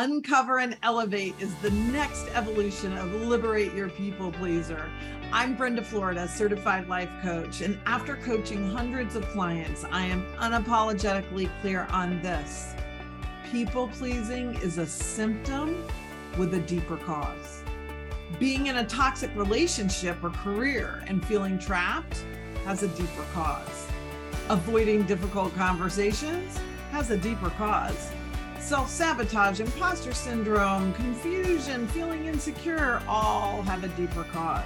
Uncover and Elevate is the next evolution of Liberate Your People Pleaser. I'm Brenda Florida, certified life coach, and after coaching hundreds of clients, I am unapologetically clear on this. People pleasing is a symptom with a deeper cause. Being in a toxic relationship or career and feeling trapped has a deeper cause. Avoiding difficult conversations has a deeper cause self sabotage, imposter syndrome, confusion, feeling insecure all have a deeper cause.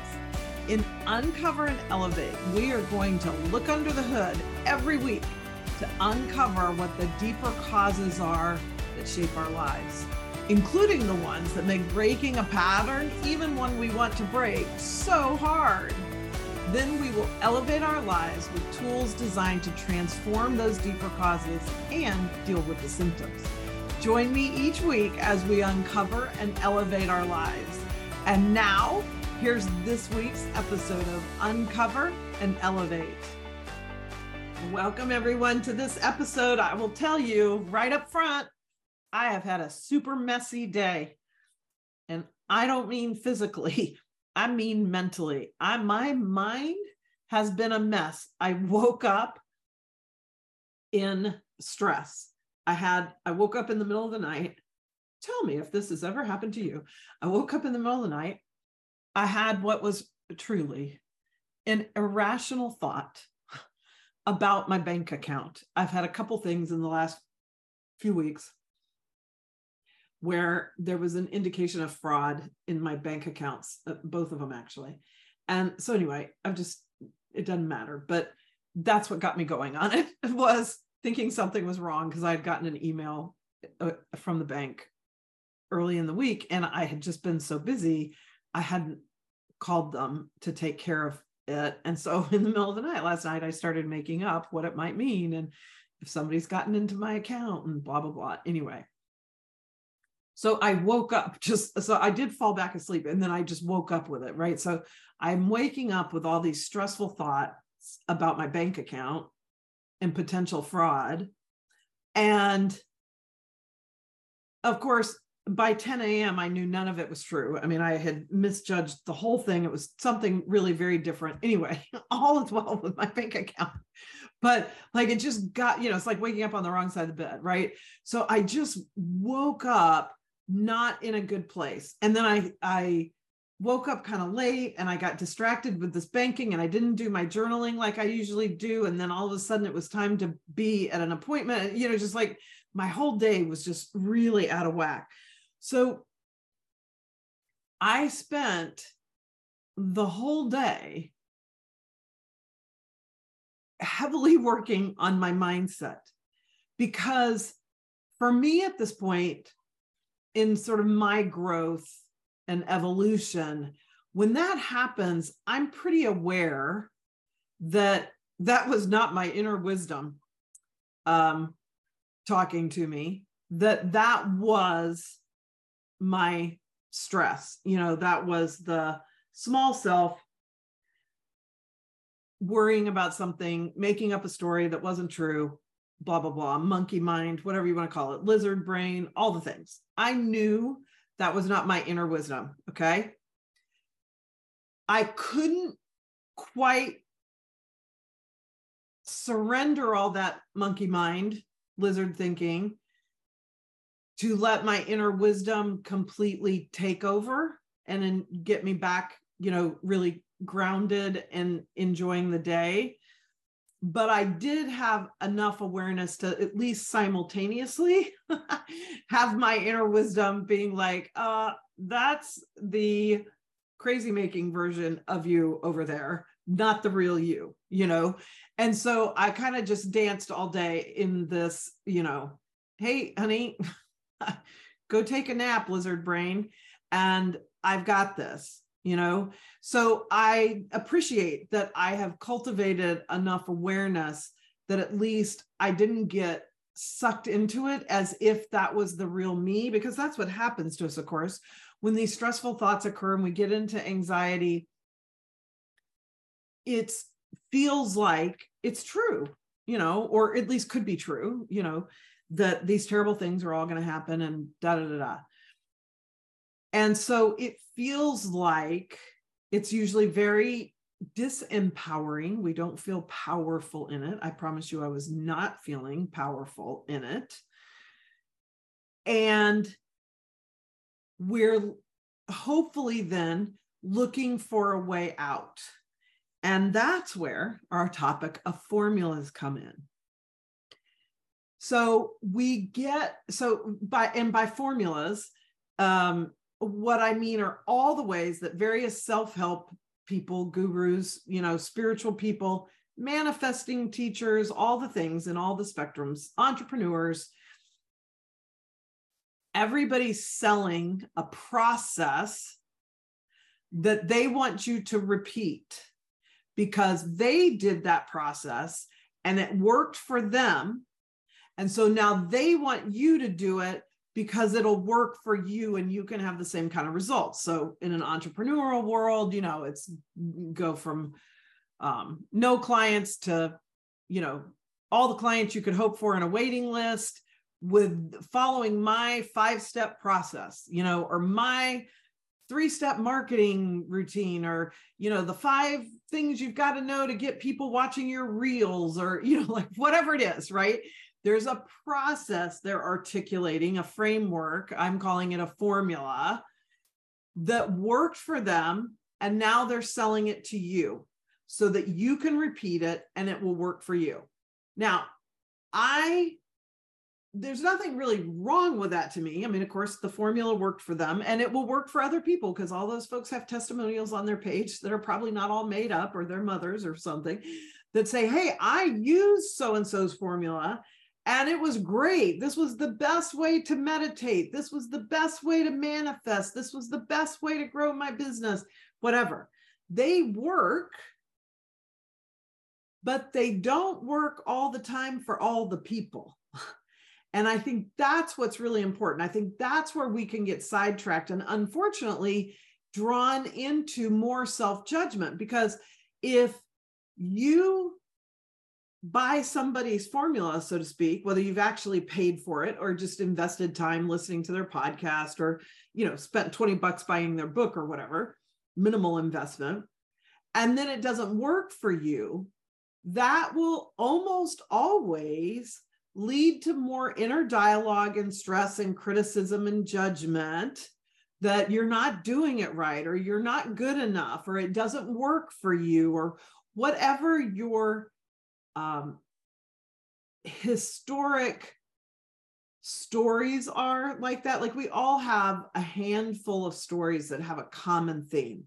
In Uncover and Elevate, we are going to look under the hood every week to uncover what the deeper causes are that shape our lives, including the ones that make breaking a pattern, even one we want to break, so hard. Then we will elevate our lives with tools designed to transform those deeper causes and deal with the symptoms. Join me each week as we uncover and elevate our lives. And now, here's this week's episode of Uncover and Elevate. Welcome, everyone, to this episode. I will tell you right up front, I have had a super messy day. And I don't mean physically, I mean mentally. I my mind has been a mess. I woke up in stress. I had, I woke up in the middle of the night. Tell me if this has ever happened to you. I woke up in the middle of the night. I had what was truly an irrational thought about my bank account. I've had a couple things in the last few weeks where there was an indication of fraud in my bank accounts, uh, both of them actually. And so anyway, I've just it doesn't matter, but that's what got me going on it was thinking something was wrong because I had gotten an email uh, from the bank early in the week and I had just been so busy, I hadn't called them to take care of it. And so in the middle of the night last night, I started making up what it might mean and if somebody's gotten into my account and blah, blah, blah. Anyway. So I woke up just so I did fall back asleep and then I just woke up with it, right? So I'm waking up with all these stressful thoughts about my bank account and potential fraud. And of course, by 10 a.m., I knew none of it was true. I mean, I had misjudged the whole thing. It was something really very different. Anyway, all is well with my bank account. But like it just got, you know, it's like waking up on the wrong side of the bed, right? So I just woke up not in a good place. And then I I woke up kind of late and I got distracted with this banking and I didn't do my journaling like I usually do. And then all of a sudden it was time to be at an appointment, you know, just like my whole day was just really out of whack. So I spent the whole day heavily working on my mindset because for me at this point in sort of my growth and evolution, when that happens, I'm pretty aware that that was not my inner wisdom um, talking to me, that that was my stress. You know, that was the small self worrying about something, making up a story that wasn't true, blah, blah, blah, monkey mind, whatever you want to call it, lizard brain, all the things. I knew that was not my inner wisdom. Okay. I couldn't quite surrender all that monkey mind, lizard thinking, to let my inner wisdom completely take over and then get me back, you know, really grounded and enjoying the day but I did have enough awareness to at least simultaneously have my inner wisdom being like, uh, that's the crazy making version of you over there, not the real you, you know? And so I kind of just danced all day in this, you know, hey, honey, go take a nap, lizard brain, and I've got this you know so i appreciate that i have cultivated enough awareness that at least i didn't get sucked into it as if that was the real me because that's what happens to us of course when these stressful thoughts occur and we get into anxiety it feels like it's true you know or at least could be true you know that these terrible things are all going to happen and da da da da. And so it feels like it's usually very disempowering. We don't feel powerful in it. I promise you, I was not feeling powerful in it. And we're hopefully then looking for a way out. And that's where our topic of formulas come in. So we get, so by, and by formulas, um, what I mean are all the ways that various self help people, gurus, you know, spiritual people, manifesting teachers, all the things in all the spectrums, entrepreneurs, everybody's selling a process that they want you to repeat because they did that process and it worked for them. And so now they want you to do it because it'll work for you and you can have the same kind of results. So in an entrepreneurial world, you know, it's go from um, no clients to, you know, all the clients you could hope for in a waiting list with following my five step process, you know, or my three step marketing routine or you know the five things you've got to know to get people watching your reels or you know like whatever it is right there's a process they're articulating, a framework. I'm calling it a formula that worked for them. And now they're selling it to you so that you can repeat it and it will work for you. Now, I, there's nothing really wrong with that to me. I mean, of course, the formula worked for them and it will work for other people because all those folks have testimonials on their page that are probably not all made up or their mothers or something that say, Hey, I use so and so's formula and it was great. This was the best way to meditate. This was the best way to manifest. This was the best way to grow my business, whatever. They work, but they don't work all the time for all the people. And I think that's what's really important. I think that's where we can get sidetracked and unfortunately drawn into more self judgment because if you buy somebody's formula, so to speak, whether you've actually paid for it or just invested time listening to their podcast or, you know, spent 20 bucks buying their book or whatever, minimal investment, and then it doesn't work for you, that will almost always lead to more inner dialogue and stress and criticism and judgment that you're not doing it right or you're not good enough or it doesn't work for you or whatever your um, historic stories are like that. Like we all have a handful of stories that have a common theme.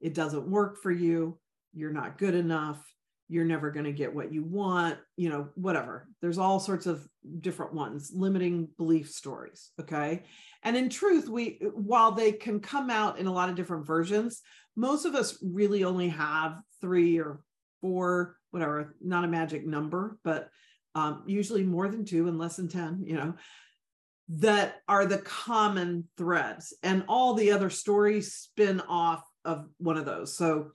It doesn't work for you. You're not good enough. You're never going to get what you want, you know, whatever. There's all sorts of different ones, limiting belief stories. Okay. And in truth, we, while they can come out in a lot of different versions, most of us really only have three or four whatever, not a magic number, but um, usually more than two and less than 10, you know, that are the common threads. And all the other stories spin off of one of those. So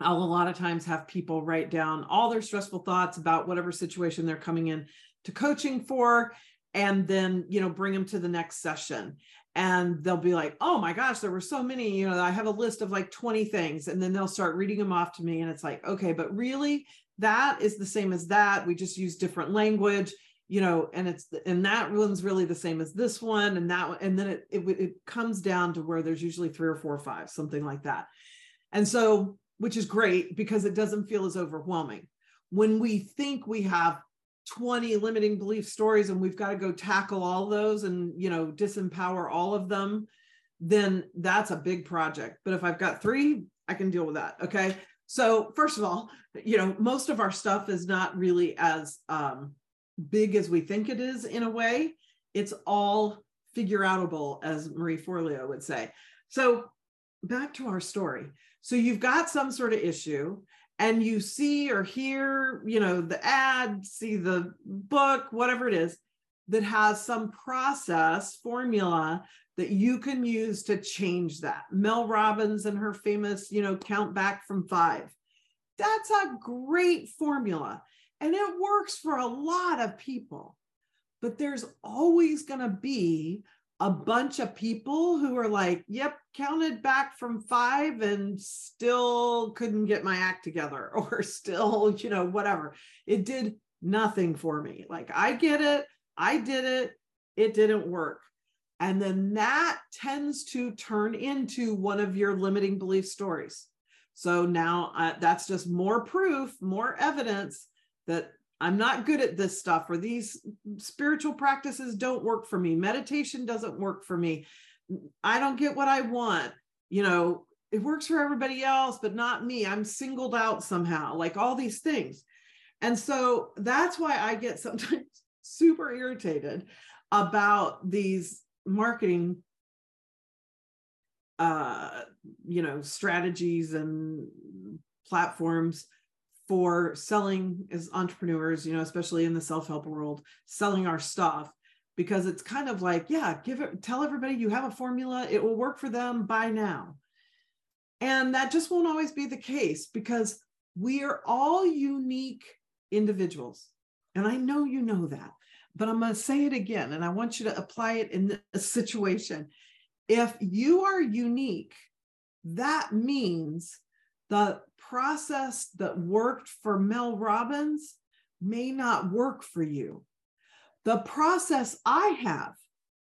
I'll a lot of times have people write down all their stressful thoughts about whatever situation they're coming in to coaching for and then you know bring them to the next session and they'll be like oh my gosh there were so many you know i have a list of like 20 things and then they'll start reading them off to me and it's like okay but really that is the same as that we just use different language you know and it's and that one's really the same as this one and that one and then it, it it comes down to where there's usually three or four or five something like that. And so which is great because it doesn't feel as overwhelming. When we think we have 20 limiting belief stories and we've got to go tackle all those and you know disempower all of them then that's a big project. But if i've got three i can deal with that okay? So first of all you know most of our stuff is not really as um, big as we think it is in a way. It's all figure outable as marie forleo would say. So back to our story. So you've got some sort of issue and you see or hear, you know, the ad, see the book, whatever it is, that has some process formula that you can use to change that. Mel Robbins and her famous, you know, count back from five. That's a great formula and it works for a lot of people. but there's always going to be a bunch of people who are like, yep, counted back from five and still couldn't get my act together, or still, you know, whatever. It did nothing for me. Like, I get it. I did it. It didn't work. And then that tends to turn into one of your limiting belief stories. So now uh, that's just more proof, more evidence that I'm not good at this stuff, or these spiritual practices don't work for me. Meditation doesn't work for me. I don't get what I want. You know, it works for everybody else, but not me. I'm singled out somehow, like all these things. And so that's why I get sometimes super irritated about these marketing uh you know strategies and platforms for selling as entrepreneurs, you know, especially in the self-help world, selling our stuff because it's kind of like, yeah, give it, tell everybody you have a formula, it will work for them by now. And that just won't always be the case because we are all unique individuals. And I know you know that, but I'm going to say it again and I want you to apply it in a situation. If you are unique, that means the process that worked for Mel Robbins may not work for you. The process I have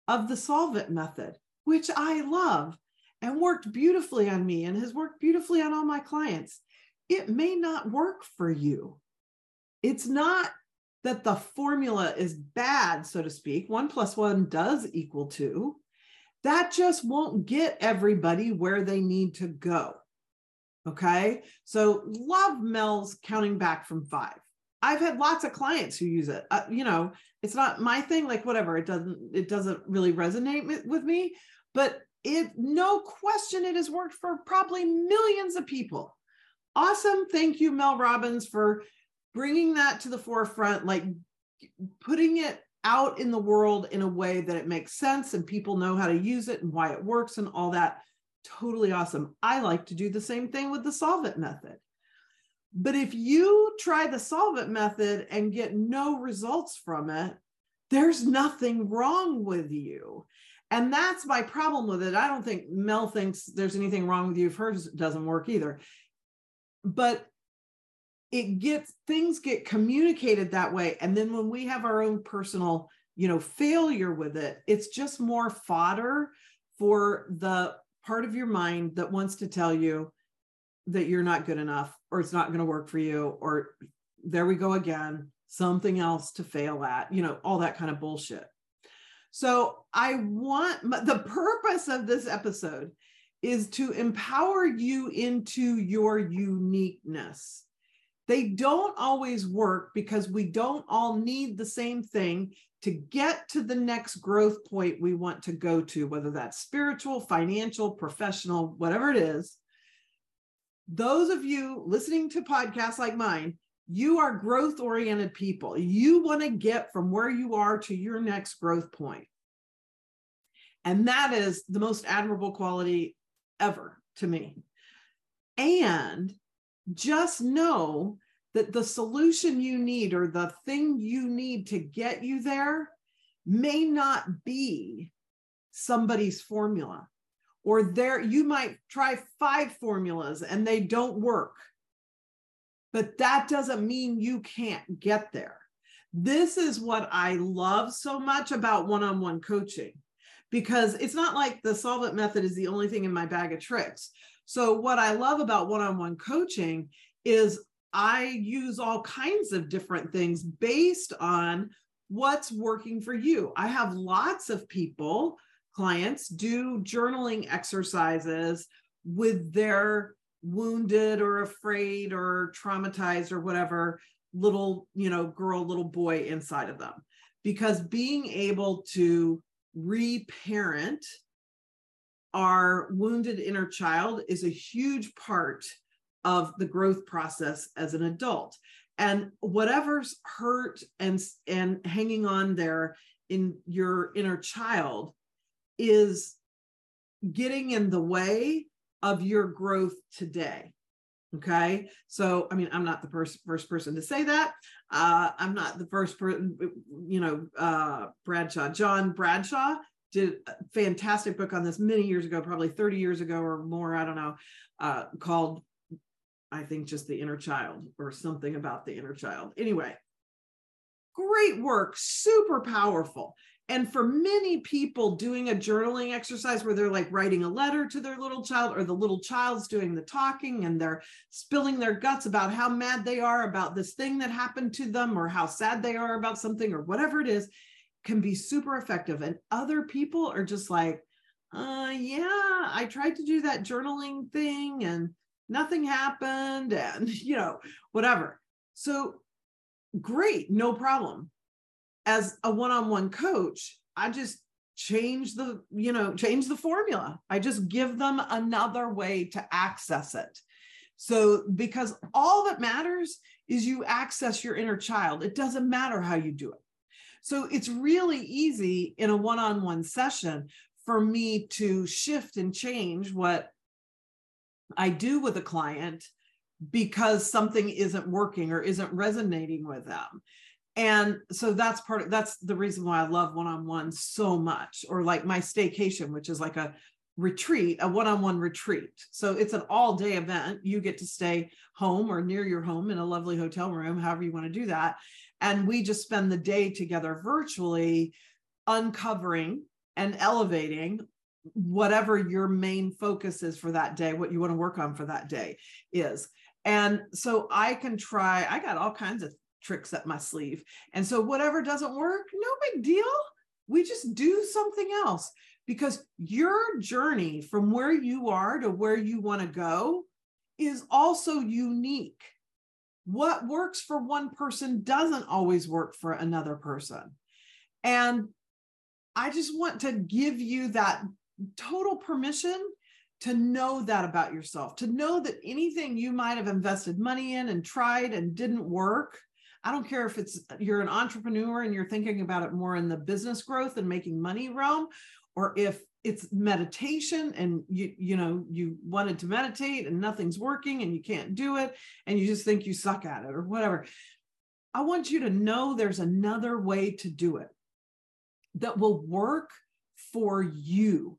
of the solve it method, which I love and worked beautifully on me and has worked beautifully on all my clients, it may not work for you. It's not that the formula is bad, so to speak. One plus one does equal two. That just won't get everybody where they need to go. Okay. So love Mel's counting back from five. I've had lots of clients who use it. Uh, you know, it's not my thing, like whatever. It doesn't, it doesn't really resonate with me, but it, no question, it has worked for probably millions of people. Awesome. Thank you, Mel Robbins, for bringing that to the forefront, like putting it out in the world in a way that it makes sense and people know how to use it and why it works and all that totally awesome. I like to do the same thing with the solve it method. But if you try the solve it method and get no results from it, there's nothing wrong with you. And that's my problem with it. I don't think Mel thinks there's anything wrong with you if hers doesn't work either. But it gets things get communicated that way. And then when we have our own personal, you know, failure with it, it's just more fodder for the part of your mind that wants to tell you that you're not good enough or it's not going to work for you or there we go again something else to fail at you know all that kind of bullshit. So i want the purpose of this episode is to empower you into your uniqueness they don't always work because we don't all need the same thing to get to the next growth point we want to go to, whether that's spiritual, financial, professional, whatever it is. Those of you listening to podcasts like mine, you are growth oriented people. You want to get from where you are to your next growth point. And that is the most admirable quality ever to me. And just know that the solution you need or the thing you need to get you there may not be somebody's formula. Or there you might try five formulas and they don't work. But that doesn't mean you can't get there. This is what i love so much about one-on-one coaching because it's not like the solve it method is the only thing in my bag of tricks so what i love about one-on-one coaching is I use all kinds of different things based on what's working for you. I have lots of people, clients, do journaling exercises with their wounded or afraid or traumatized or whatever little, you know, girl, little boy inside of them. Because being able to reparent our wounded inner child is a huge part of the growth process as an adult and whatever's hurt and and hanging on there in your inner child is getting in the way of your growth today Okay. So, I mean, I'm not the first, first person to say that. Uh, I'm not the first person, you know, uh, Bradshaw, John Bradshaw did a fantastic book on this many years ago, probably 30 years ago or more. I don't know, uh, called, I think, just the inner child or something about the inner child. Anyway, great work, super powerful. And for many people, doing a journaling exercise where they're like writing a letter to their little child, or the little child's doing the talking and they're spilling their guts about how mad they are about this thing that happened to them, or how sad they are about something, or whatever it is, can be super effective. And other people are just like, uh, yeah, I tried to do that journaling thing and nothing happened, and, you know, whatever. So great, no problem as a one-on-one coach, I just change the, you know, change the formula. I just give them another way to access it. So, because all that matters is you access your inner child. It doesn't matter how you do it. So, it's really easy in a one on one session for me to shift and change what I do with a client because something isn't working or isn't resonating with them. And so that's part of that's the reason why i love one-on-one so much or like my staycation which is like a retreat a one-on-one retreat. So it's an all-day event. You get to stay home or near your home in a lovely hotel room however you want to do that and we just spend the day together virtually uncovering and elevating whatever your main focus is for that day what you want to work on for that day is and so I can try, I got all kinds of tricks up my sleeve. And so whatever doesn't work, no big deal. We just do something else because your journey from where you are to where you want to go is also unique. What works for one person doesn't always work for another person. And I just want to give you that total permission to know that about yourself, to know that anything you might have invested money in and tried and didn't work, I don't care if it's you're an entrepreneur and you're thinking about it more in the business growth and making money realm, or if it's meditation and you you know you wanted to meditate and nothing's working and you can't do it and you just think you suck at it or whatever. I want you to know there's another way to do it that will work for you.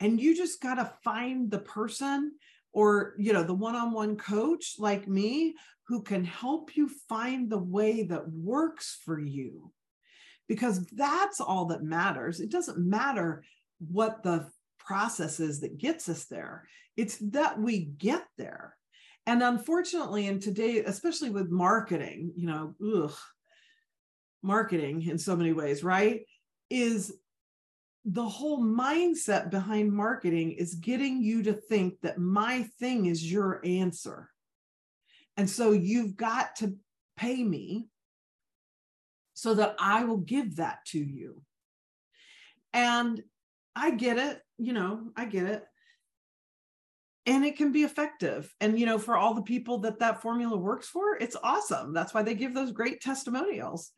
And you just got to find the person or you know the one-on-one coach like me who can help you find the way that works for you because that's all that matters it doesn't matter what the process is that gets us there it's that we get there and unfortunately in today especially with marketing you know ugh, marketing in so many ways right is the whole mindset behind marketing is getting you to think that my thing is your answer. And so you've got to pay me so that I will give that to you. And I get it, you know, I get it. And it can be effective. And, you know, for all the people that that formula works for, it's awesome. That's why they give those great testimonials.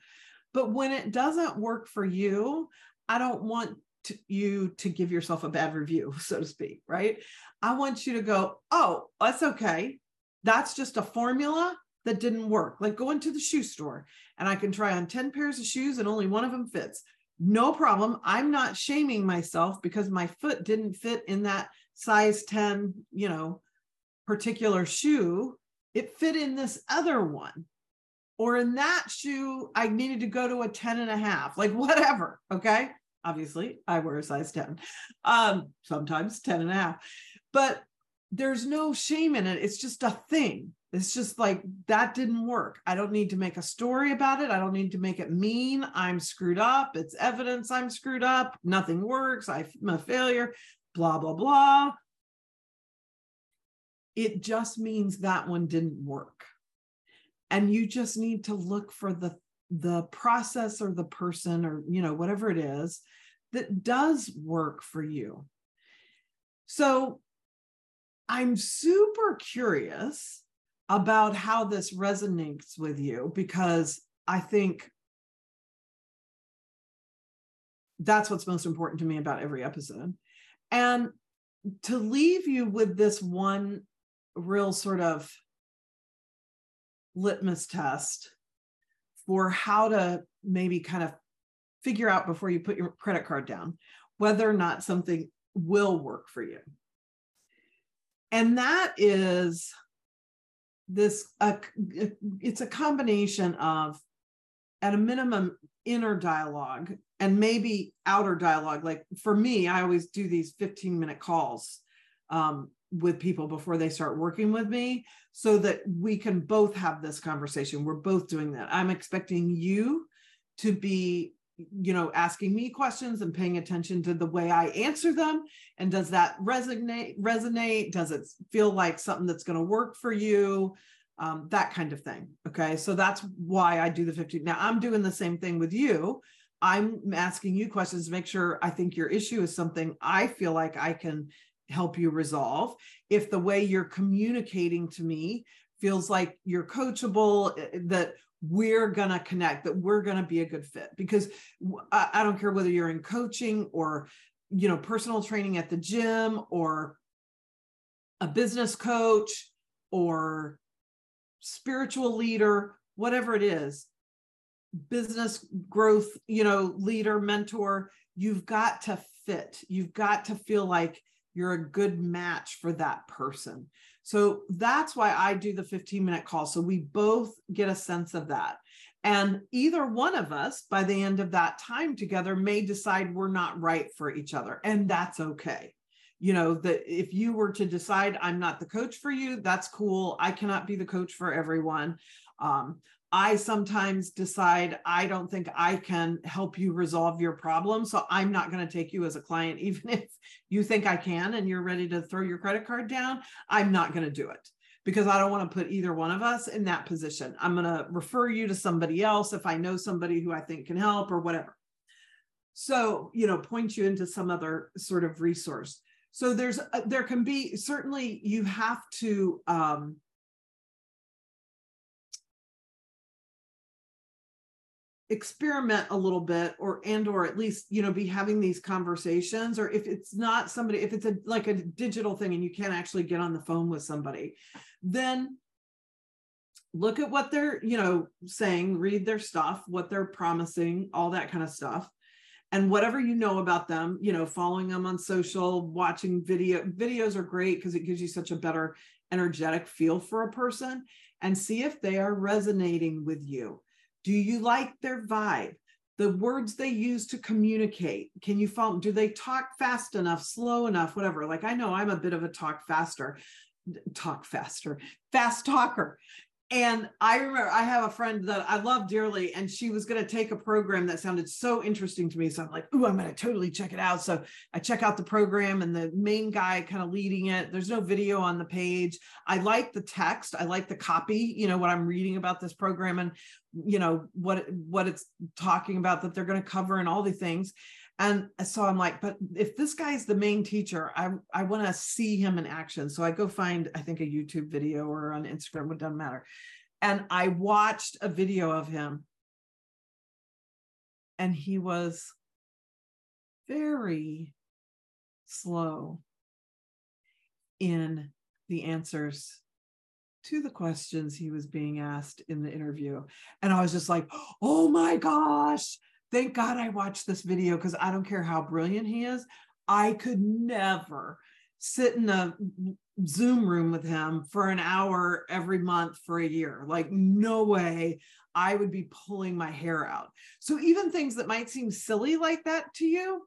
But when it doesn't work for you, I don't want to you to give yourself a bad review, so to speak, right? I want you to go, oh, that's okay. That's just a formula that didn't work. Like going to the shoe store and I can try on 10 pairs of shoes and only one of them fits. No problem. I'm not shaming myself because my foot didn't fit in that size 10, you know, particular shoe. It fit in this other one. Or in that shoe, I needed to go to a 10 and a half, like whatever. Okay obviously i wear a size 10 um, sometimes 10 and a half but there's no shame in it it's just a thing it's just like that didn't work. I don't need to make a story about it. I don't need to make it mean i'm screwed up. It's evidence i'm screwed up. Nothing works. I'm a failure. Blah blah blah. It just means that one didn't work. And you just need to look for the the process or the person or you know whatever it is that does work for you. So i'm super curious about how this resonates with you because i think that's what's most important to me about every episode and to leave you with this one real sort of litmus test for how to maybe kind of figure out before you put your credit card down whether or not something will work for you. And that is this it's a combination of at a minimum inner dialogue and maybe outer dialogue. Like for me i always do these 15 minute calls um, with people before they start working with me so that we can both have this conversation. We're both doing that. I'm expecting you to be you know asking me questions and paying attention to the way i answer them? And does that resonate resonate? Does it feel like something that's going to work for you? Um, that kind of thing okay? So that's why i do the 15 now i'm doing the same thing with you. I'm asking you questions to make sure i think your issue is something i feel like i can help you resolve. If the way you're communicating to me feels like you're coachable eh, that we're going to connect that we're going to be a good fit. Because I, I don't care whether you're in coaching or you know personal training at the gym or a business coach or spiritual leader whatever it is business growth you know leader mentor you've got to fit. You've got to feel like you're a good match for that person so that's why I do the 15 minute call. So we both get a sense of that. And either one of us by the end of that time together may decide we're not right for each other. And that's okay. You know, that if you were to decide I'm not the coach for you, that's cool. I cannot be the coach for everyone. Um, I sometimes decide I don't think I can help you resolve your problem. So I'm not going to take you as a client, even if you think I can and you're ready to throw your credit card down. I'm not going to do it because I don't want to put either one of us in that position. I'm going to refer you to somebody else if I know somebody who I think can help or whatever. So, you know, point you into some other sort of resource. So there's, uh, there can be certainly you have to, um, experiment a little bit or and or at least you know be having these conversations or if it's not somebody if it's a like a digital thing and you can't actually get on the phone with somebody then look at what they're you know saying read their stuff what they're promising all that kind of stuff. And whatever you know about them you know following them on social watching video videos are great because it gives you such a better energetic feel for a person and see if they are resonating with you do you like their vibe? The words they use to communicate. Can you follow? Do they talk fast enough, slow enough, whatever? Like I know I'm a bit of a talk faster, talk faster, fast talker. And I remember I have a friend that I love dearly, and she was going to take a program that sounded so interesting to me. So I'm like, "Ooh, I'm going to totally check it out." So I check out the program, and the main guy kind of leading it. There's no video on the page. I like the text. I like the copy. You know what I'm reading about this program, and you know what what it's talking about that they're going to cover, and all the things. And uh, so I'm like, but if this guy's the main teacher, I I want to see him in action. So I go find, I think, a YouTube video or on Instagram, it doesn't matter. And I watched a video of him. And he was very slow in the answers to the questions he was being asked in the interview. And I was just like, oh my gosh, thank God I watched this video because I don't care how brilliant he is. I could never sit in a Zoom room with him for an hour every month for a year. Like, no way I would be pulling my hair out. So, even things that might seem silly like that to you,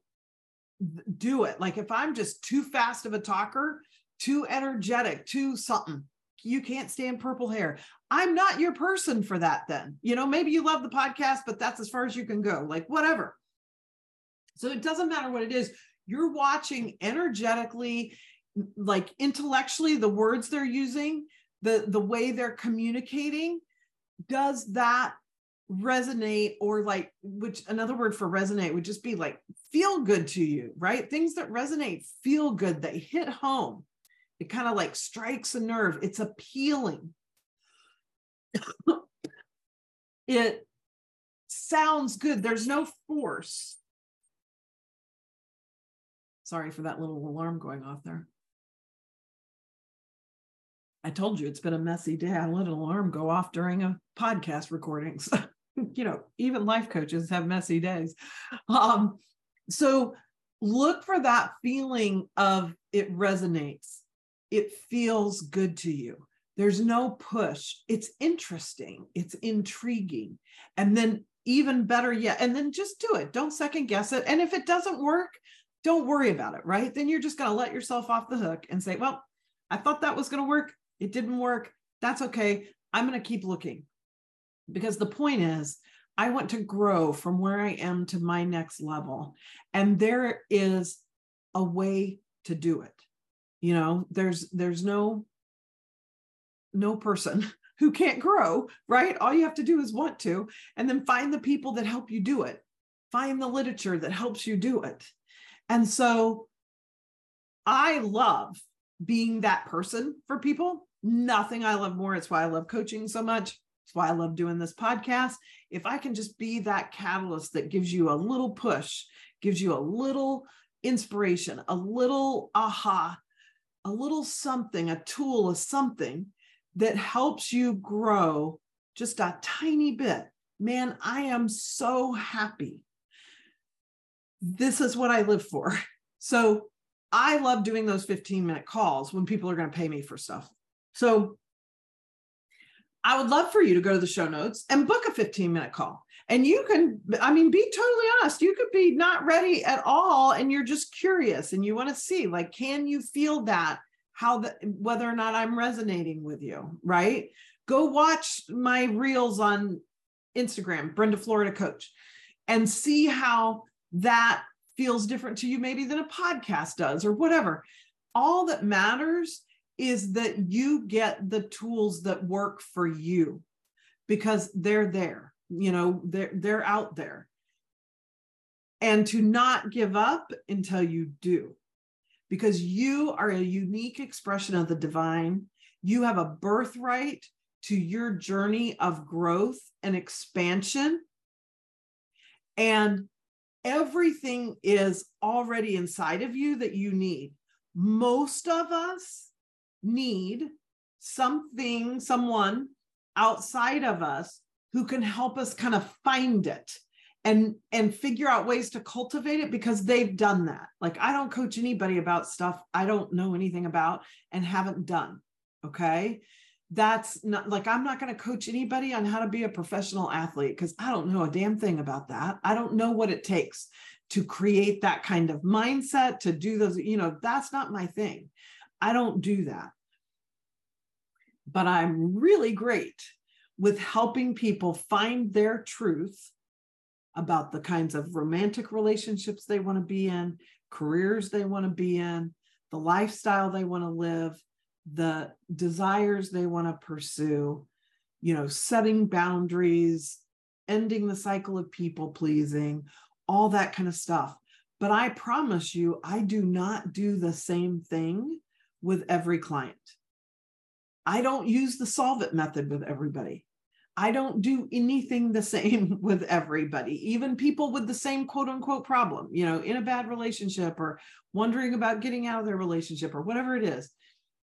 do it. Like, if I'm just too fast of a talker, too energetic, too something, you can't stand purple hair. I'm not your person for that then. You know, maybe you love the podcast, but that's as far as you can go, like whatever. So it doesn't matter what it is. You're watching energetically, like intellectually, the words they're using, the, the way they're communicating. Does that resonate or like which another word for resonate would just be like feel good to you right things that resonate feel good they hit home it kind of like strikes a nerve it's appealing it sounds good. There's no force. Sorry for that little alarm going off there. I told you it's been a messy day. I let an alarm go off during a podcast recording. So, you know, even life coaches have messy days. Um, so look for that feeling of it resonates. It feels good to you. There's no push. It's interesting. It's intriguing. And then even better yet, and then just do it. Don't second guess it. And if it doesn't work, don't worry about it, right? Then you're just going to let yourself off the hook and say, well, I thought that was going to work. It didn't work. That's okay. I'm going to keep looking. Because the point is, I want to grow from where I am to my next level. And there is a way to do it. You know, there's there's no no person who can't grow, right? All you have to do is want to, and then find the people that help you do it. Find the literature that helps you do it. And so I love being that person for people. Nothing I love more. It's why I love coaching so much. It's why I love doing this podcast. If I can just be that catalyst that gives you a little push, gives you a little inspiration, a little aha, a little something, a tool, a something that helps you grow just a tiny bit, man, I am so happy. This is what I live for. So I love doing those 15 minute calls when people are going to pay me for stuff. So I would love for you to go to the show notes and book a 15 minute call. And you can, I mean, be totally honest. You could be not ready at all and you're just curious and you want to see, like, can you feel that? How the, whether or not I'm resonating with you, right? Go watch my reels on Instagram, Brenda Florida Coach, and see how that feels different to you, maybe than a podcast does or whatever. All that matters is that you get the tools that work for you because they're there you know they're they're out there and to not give up until you do because you are a unique expression of the divine. You have a birthright to your journey of growth and expansion. And everything is already inside of you that you need. Most of us need something someone outside of us who can help us kind of find it and and figure out ways to cultivate it because they've done that. Like i don't coach anybody about stuff i don't know anything about and haven't done okay? That's not like i'm not going to coach anybody on how to be a professional athlete because i don't know a damn thing about that. I don't know what it takes to create that kind of mindset to do those you know that's not my thing. I don't do that. But i'm really great with helping people find their truth about the kinds of romantic relationships they want to be in, careers they want to be in, the lifestyle they want to live, the desires they want to pursue, you know, setting boundaries, ending the cycle of people pleasing, all that kind of stuff. But I promise you, I do not do the same thing with every client. I don't use the solve it method with everybody. I don't do anything the same with everybody, even people with the same quote unquote problem, you know, in a bad relationship or wondering about getting out of their relationship or whatever it is.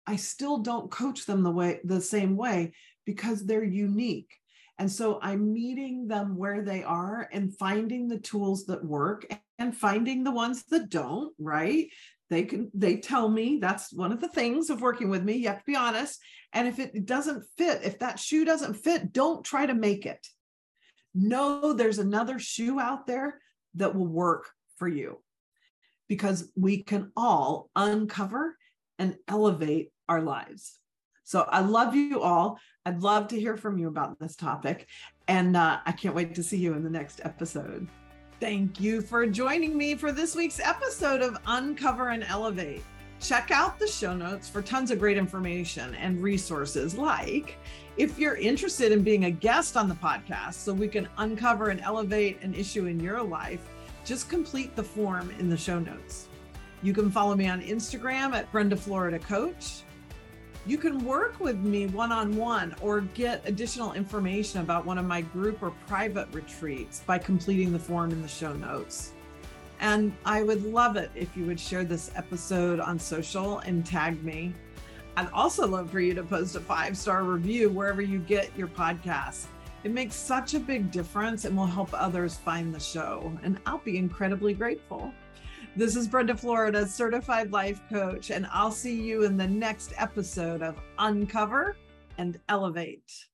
I still don't coach them the way the same way because they're unique. And so I'm meeting them where they are and finding the tools that work and finding the ones that don't, right? they can they tell me that's one of the things of working with me you have to be honest and if it doesn't fit if that shoe doesn't fit don't try to make it. Know there's another shoe out there that will work for you because we can all uncover and elevate our lives. So i love you all. I'd love to hear from you about this topic. And uh, i can't wait to see you in the next episode. Thank you for joining me for this week's episode of Uncover and Elevate. Check out the show notes for tons of great information and resources like if you're interested in being a guest on the podcast so we can uncover and elevate an issue in your life, just complete the form in the show notes. You can follow me on Instagram at Brenda Florida Coach. You can work with me one on one or get additional information about one of my group or private retreats by completing the form in the show notes. And I would love it if you would share this episode on social and tag me. I'd also love for you to post a five star review wherever you get your podcasts. It makes such a big difference and will help others find the show. And I'll be incredibly grateful. This is Brenda Florida, certified life coach, and I'll see you in the next episode of Uncover and Elevate.